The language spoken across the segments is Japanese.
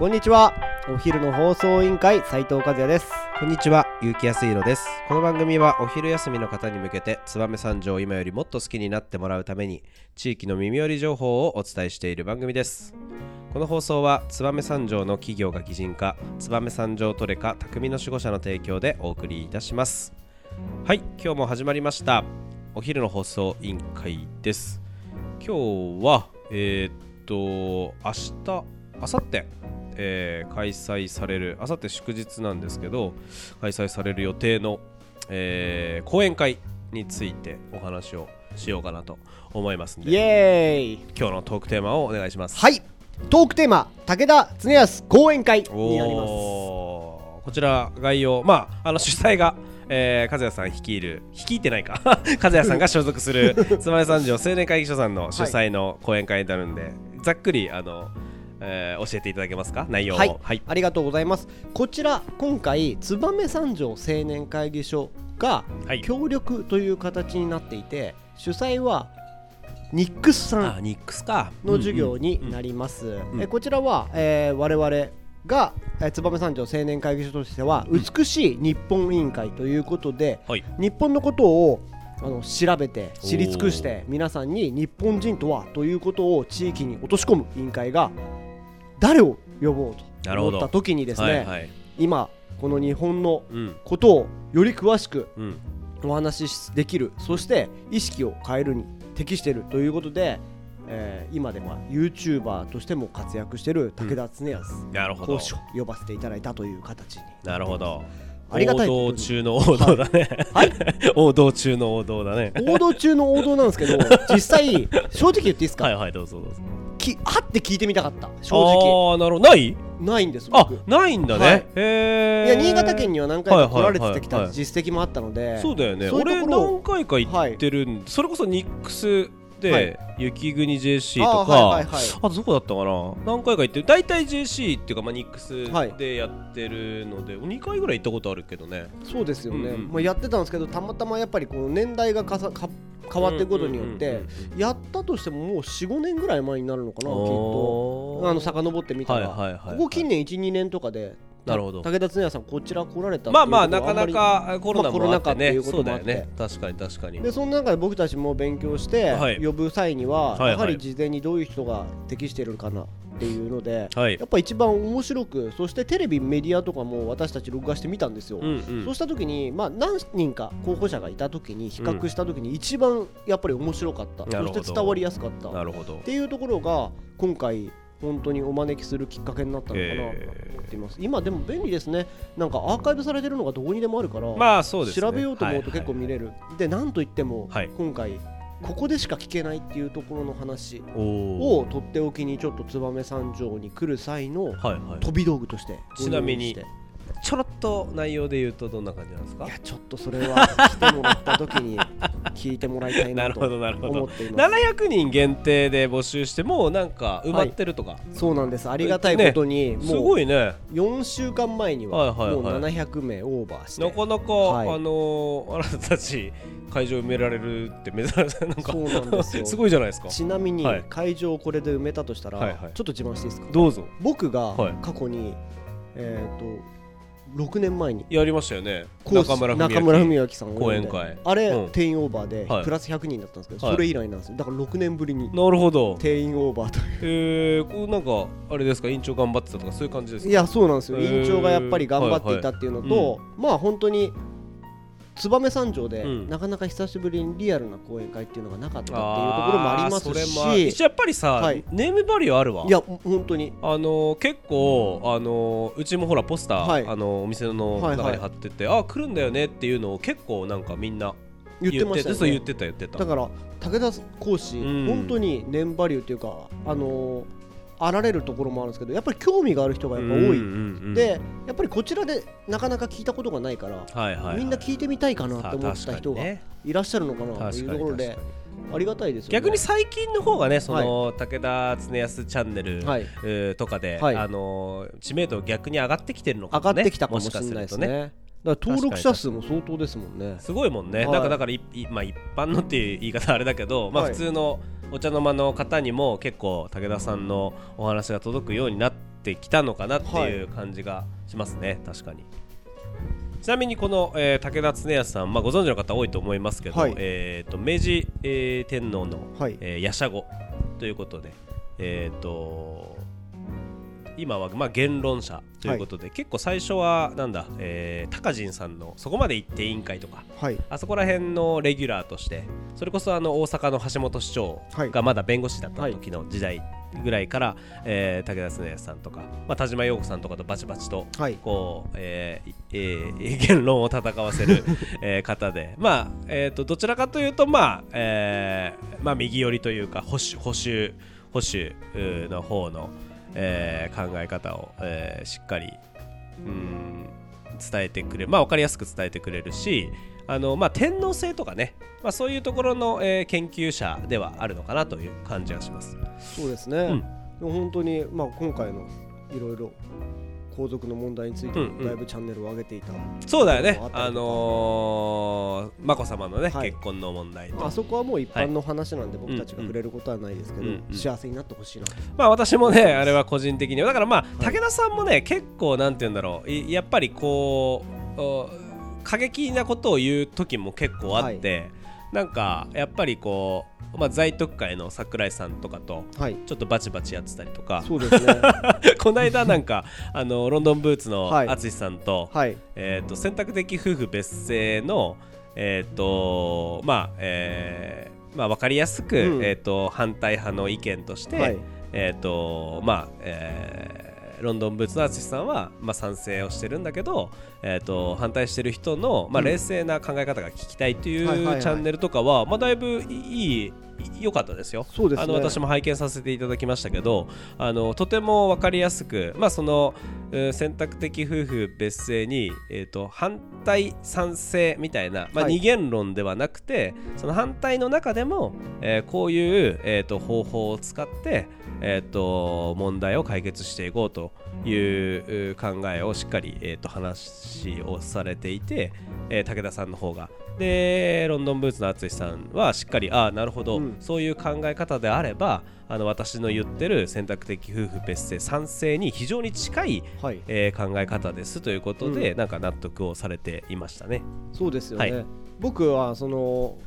こんにちはお昼の放送委員会斉藤和也ですこんにちは、ゆうきやすいろです。この番組はお昼休みの方に向けて、燕三条を今よりもっと好きになってもらうために、地域の耳寄り情報をお伝えしている番組です。この放送は、燕三条の企業が擬人化、燕三条トレカ匠の守護者の提供でお送りいたします。はい、今日も始まりました。お昼の放送委員会です。今日は、えーっと、明日、明後日、えー開催される、あさって祝日なんですけど、開催される予定の、えー講演会についてお話をしようかなと思いますんイで、エーイ今日のトークテーマをお願いします。はい。トークテーマ武田恒康講演会になります。こちら概要、まあ、あの主催が、えー、和也さん率いる率いてないか。和也さんが所属する燕三条青年会議所さんの主催の講演会になるんで、ざっくりあの、えー教えていただけますか？内容を。はい、はい、ありがとうございます。こちら今回燕三条青年会議所がはい。協力という形になっていて主催はニックスさんあニックスか。の授業になりります、こちらは、えー我々が、えー燕三条青年会議所としては、美しい日本委員会ということではい。日本のことをあの調べて知り尽くして皆さんに日本人とはということを地域に落とし込む委員会が誰を呼ぼうと思った時にですね、はいはい。今この日本のうん。ことをより詳しくうん。お話しできるそして意識を変えるに適しているということで、えー今では YouTuber としても活躍している武田恒康なるほど。講師を呼ばせていただいたという形に。なるほど。ありがたい王道中の王道だね、はい。王道中の王道だね。王道中の王道なんですけど実際正直言っていいですか、はいはいどうぞどうぞきはって聞いてみたかった。正直。ああなるほど。ない？ないんですあ僕。ないんだね、はい。へえいや新潟県には何回か来られてきはいはい。はいたはい実績もあったのでそうだよね。俺何回か行ってるん、それこそニックスで、はい。雪国 JC とか、はいはいはい。あとどこだったかな？何回か行ってる。大体 JC っていうか、まあ、ニックスはい。でやってるので、2回ぐらい行ったことあるけどね。そうですよね、うんうんまあ、やってたんですけどたまたまやっぱりこの年代がかさか変わっていくことによって、やったとしてももう45年ぐらい前になるのかなきっとあの遡ってみたら、はいはいはいはいここ近年12年とかでなるほど。武田恒也さんこちら来られたまあまあなかなかコロナ禍っていもあってね、うこともあってそうだよね。確かに確かに。でその中で僕たちも勉強してはい。呼ぶ際には、はいはい。やはり事前にどういう人が適しているかなっていうので、はい。やっぱ一番面白くそしてテレビメディアとかも私たち録画してみたんですよ、うんうん。そうした時に、まあ、何人か候補者がいた時に比較した時に一番やっぱり面白かった、なるほど。そして伝わりやすかった。っなるほど。ていうところが今回本当にお招きするきっかけになったのかなと思っています、今でも便利ですね。なんかアーカイブされてるのがどこにでもあるから、まあそうですね。調べようと思うと結構見る、れる、でなんといっても、はい。今回ここでしか聞けないっていうところの話をとっておきにちょっと燕三条に来る際のはいはい。飛び道具としてちなみにご用意して。ちょろっと内容で言うとどんな感じなんですか？いやちょっとそれは来てもらった時に聞いてもらいたいなと思っています。700人限定で募集してもうなんか埋まってるとか、そうなんです。ありがたいことに、すもうごいね。4週間前にははいはいはい。もう700名オーバーして、なかなか、はい。あのーあなたたち会場埋められるって珍しいなんか。そうなんですよ。すごいじゃないですか。ちなみにはい。会場をこれで埋めたとしたら、はいはい。ちょっと自慢していいですか？どうぞ。僕がはい。過去に、えっ、と6年前に。やりましたよね。中村文明。さん講演会。あれ、うん。定員オーバーで、はい。プラス100人だったんですけど、はい。それ以来なんですよ。だから6年ぶりに。なるほど。定員オーバーという。えー、こうなんかあれですか委員長頑張ってたとかそういう感じですか？いやそうなんですよ。へー委員長がやっぱり頑張っていたっていうのと、はいはまあ本当に燕三条で、うん。なかなか久しぶりにリアルな講演会っていうのがなかったっていうところもありますし。やっぱりさ、はい。ネームバリューあるわ。いや本当に。あのー結構、あのーうちもほらポスター、はい。あのーお店の中に貼ってて、あ来るんだよねっていうのを結構なんかみんな言ってましたよね。そう言ってた言ってた。だから武田講師、うん。本当にネームバリューっていうかあのーあられるところもあるんですけどやっぱり興味がある人がやっぱ多い、うんうんうんでやっぱりこちらでなかなか聞いたことがないから、はいはいはい。みんな聞いてみたいかなって思った確か人がいらっしゃるのかなというところでありがたいです。よね。逆に最近の方がねその、武田恒康チャンネル、はい。えーとかで、はい。あのー知名度逆に上がってきてるのか上がもねってきたかもしれないですね。ねだから登録者数も相当ですもんね。すごいもんね、はい。なんかだからいいまあ、一般のっていう言い方あれだけど、まあ、はい。普通のお茶の間の方にも結構武田さんのお話が届くようになっってきたのかなっていう感じがしますね、確かに。ちなみにこの、えー武田恒康さん、まあ、ご存知の方多いと思いますけど、はい。えー、と明治、えー天皇の、はい。えー、夜叉後ということで、えー、と今は、まあ、言論者ということで、結構最初はなんだ、えー、高人さんのそこまで行って委員会とかはい。あそこら辺のレギュラーとしてそれこそあの大阪の橋本市長はい。がまだ弁護士だった時の時代ぐらいから、えー武田恒康さんとか、まあ、田島陽子さんとかとバチバチとはい。こう、えーえー言論を戦わせる、えー方で、まあえー、とどちらかというと、まあえーまあ、右寄りというか保守保守保守の方の、えー考え方を、えーしっかりうん。伝えてくれまあ分かりやすく伝えてくれるしあの、まあ、天皇制とかね、まあ、そういうところの、えー研究者ではあるのかなという感じがします。そうですね、うん。でも本当に、まあ、今回のいろいろ皇族の問題についてうんうん。もだいぶチャンネルを上げていた、そうだよね。あのー、眞子さまのね、はい。結婚の問題と。あそこはもう一般の話なんで僕たちが触れることはないですけど、うんうん幸せになってほしいなと、まあ私もねあれは個人的には。だからまあ武田さんもね結構なんて言うんだろう。いやっぱりこうお過激なことを言う時も結構あって、なんかやっぱりこう、まあ、在特会の桜井さんとかとはい。ちょっとバチバチやってたりとか。そうですね。この間なんかあのロンドンブーツのはい。淳さんと,、はい。えー、と選択的夫婦別姓のえっ、とまあえーまあ、分かりやすく、うん。えー、と反対派の意見として、はい。えっ、とまあ、えーロンドンブーツの淳さんは、まあ、賛成をしてるんだけど、えー、と反対してる人の、まあ、うん。冷静な考え方が聞きたいというチャンネルとかは、まあ、だいぶいい良かったですよ。すねあの私も拝見させていただきましたけどあのとても分かりやすく、まあ、その、えー選択的夫婦別姓に、えー、と反対賛成みたいな、まあ、はい二元論ではなくて、その反対の中でも、えーこういう、えー、と方法を使って、えー、と問題を解決していこうというう考えをしっかり、えー、と話をされていて、えー武田さんの方が。でロンドンブーツの淳さんはしっかりああなるほど、うんそういう考え方であればあの私の言ってる選択的夫婦別姓賛成に非常に近い、はい。えー考え方ですということで、うなんか納得をされていましたね。そうですよね、はい。僕はその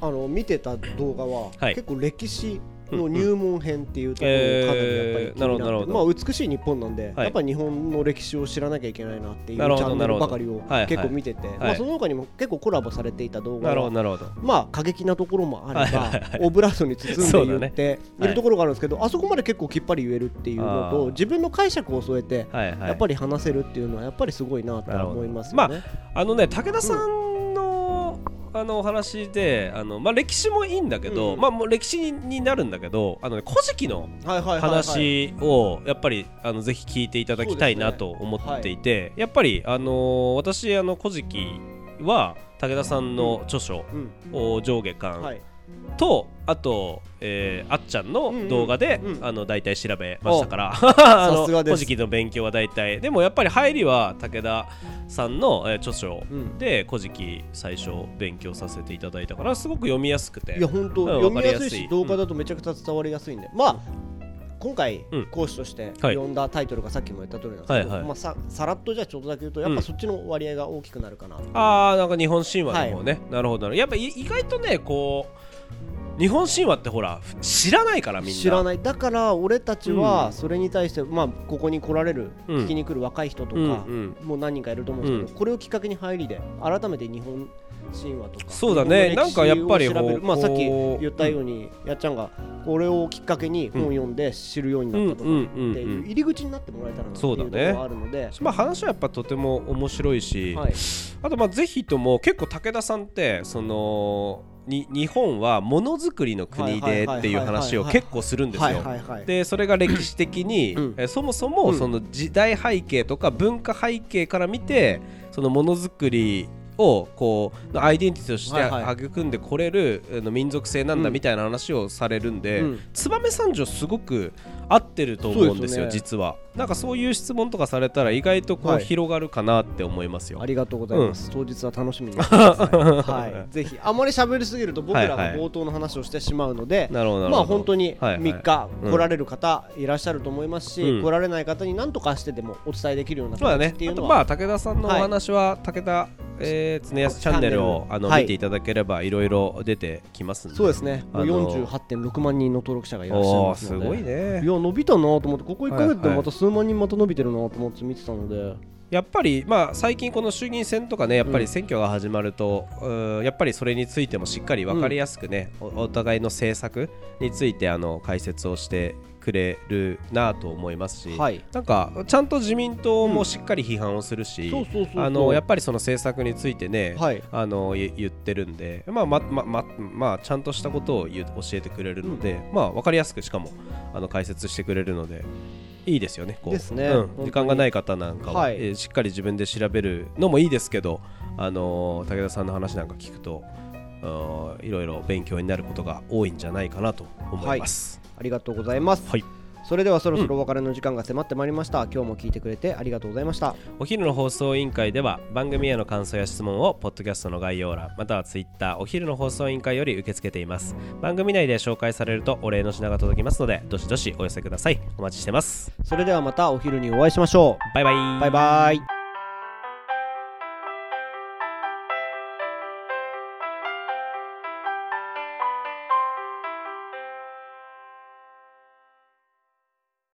あの見てた動画は、はい。結構歴史の入門編っていうところをかなりやっぱりなって、えーなるほどなるほど。まあ、美しい日本なんで、はい。やっぱり日本の歴史を知らなきゃいけないなっていうチャンネルばかりをなるほどはいはい。結構見てて、まあ、その他にも結構コラボされていた動画なるほはどなるほど。まあ過激なところもあれば、はいはいはい。オブラートに包んで言ってね。い。るところがあるんですけど、あそこまで結構きっぱり言えるっていうのと自分の解釈を添えてやっぱり話せるっていうのはやっぱりすごいなとは思いますよね。あのね武田さんの、あのお話であの、まあ、歴史もいいんだけど、うん。まあ、もう歴史になるんだけどあの、ね、古事記のはいはいはいはい。話をやっぱりあのぜひ聞いていただきたいなと思っていて、やっぱり、あのー私あの古事記は武田さんの著書うん。を上下巻はいと、あと、えーあっちゃんの動画で、うんうんうん。あの大体調べましたから。あのさすがです。古事記の勉強は大体。でもやっぱり入りは武田さんの、えー著書うん。で古事記最初勉強させていただいたからすごく読みやすくて。いや本当うん読みやすいし動画だとめちゃくちゃ伝わりやすいんで、まあ今回うん。講師としてはい。読んだタイトルがさっきも言った通りなんですけど、はいはい。まあ、ささらっとじゃあちょっとだけ言うとやっぱそっちの割合が大きくなるかな、ああなんか日本神話の方ね、なるほどなるほど。やっぱい意外とねこう日本神話ってほら知らないからみんな。知らない。だから俺たちうん。はそれに対して、まあ、ここに来られる、うん。聞きに来る若い人とか、うんうん。もう何人かいると思うんですけど、うん。これをきっかけに入りで改めて日本神話とかそうだね。なんかやっぱり調べる。こうまあ、さっき言ったように、やっちゃんがこれをきっかけに本を読んで知るようになったとかうんうんってうんうん。いう入り口になってもらえたらなっていうとこそうだね。ろがあるので、まあ話はやっぱとても面白いし、はい、あとまあぜひとも結構武田さんってそのに日本はものづくりの国でっていう話を結構するんですはいよ。でそれが歴史的に、うん。えそもそもうんその時代背景とか文化背景から見てそのものづくりをこうアイデンティティとして育んでこれるあの民族性なんだうん。みたいな話をされるんで、うん。燕三条すごく合ってると思うんですよね。実は。なんかそういう質問とかされたら意外とこう、はい。広がるかなって思いますよ。ありがとうございます、当日は楽しみに はい、ぜひ。あまり喋りすぎると僕らが冒頭の話をしてしまうので、まあ本当にはいはい。3日うん。来られる方いらっしゃると思いますし、うん。来られない方に何とかしてでもお伝えできるようなそうだね。形っていうのは、まあ武田さんのおはい。話は、武田、えー、常安チャンネルをあの、はい。見ていただければいろいろ出てきますんで。そうですね、あの48.6万人の登録者がいらっしゃいますので。すごいね。いや伸びたなと思ってここ1か月ではいはい。また数万人また伸びてるなと思って見てたので、やっぱり、まあ、最近この衆議院選とかねやっぱうん。り選挙が始まると、うーやっぱりそれについてもしっかり分かりやすくね、おお互いの政策についてあの解説をしてくれるなと思いますし、はい。なんかちゃんと自民党もしっかり批判をするし、あのやっぱりその政策についてね、はい。あの言言ってるんで、まあままままあ、ちゃんとしたことを教えてくれるので、まあ、分かりやすくしかもあの解説してくれるのでいいですよねこう。ですね。うん。時間がない方なんかは、はい。えーしっかり自分で調べるのもいいですけど、あのー武田さんの話なんか聞くといろいろ勉強になることが多いんじゃないかなと思います。ありがとうございます、はい。それではそろそろお別れの時間が迫ってまいりました、今日も聞いてくれてありがとうございました。お昼の放送委員会では番組への感想や質問をポッドキャストの概要欄またはツイッターお昼の放送委員会より受け付けています。番組内で紹介されるとお礼の品が届きますのでどしどしお寄せください。お待ちしてます。それではまたお昼にお会いしましょバイバイ。うバイバイ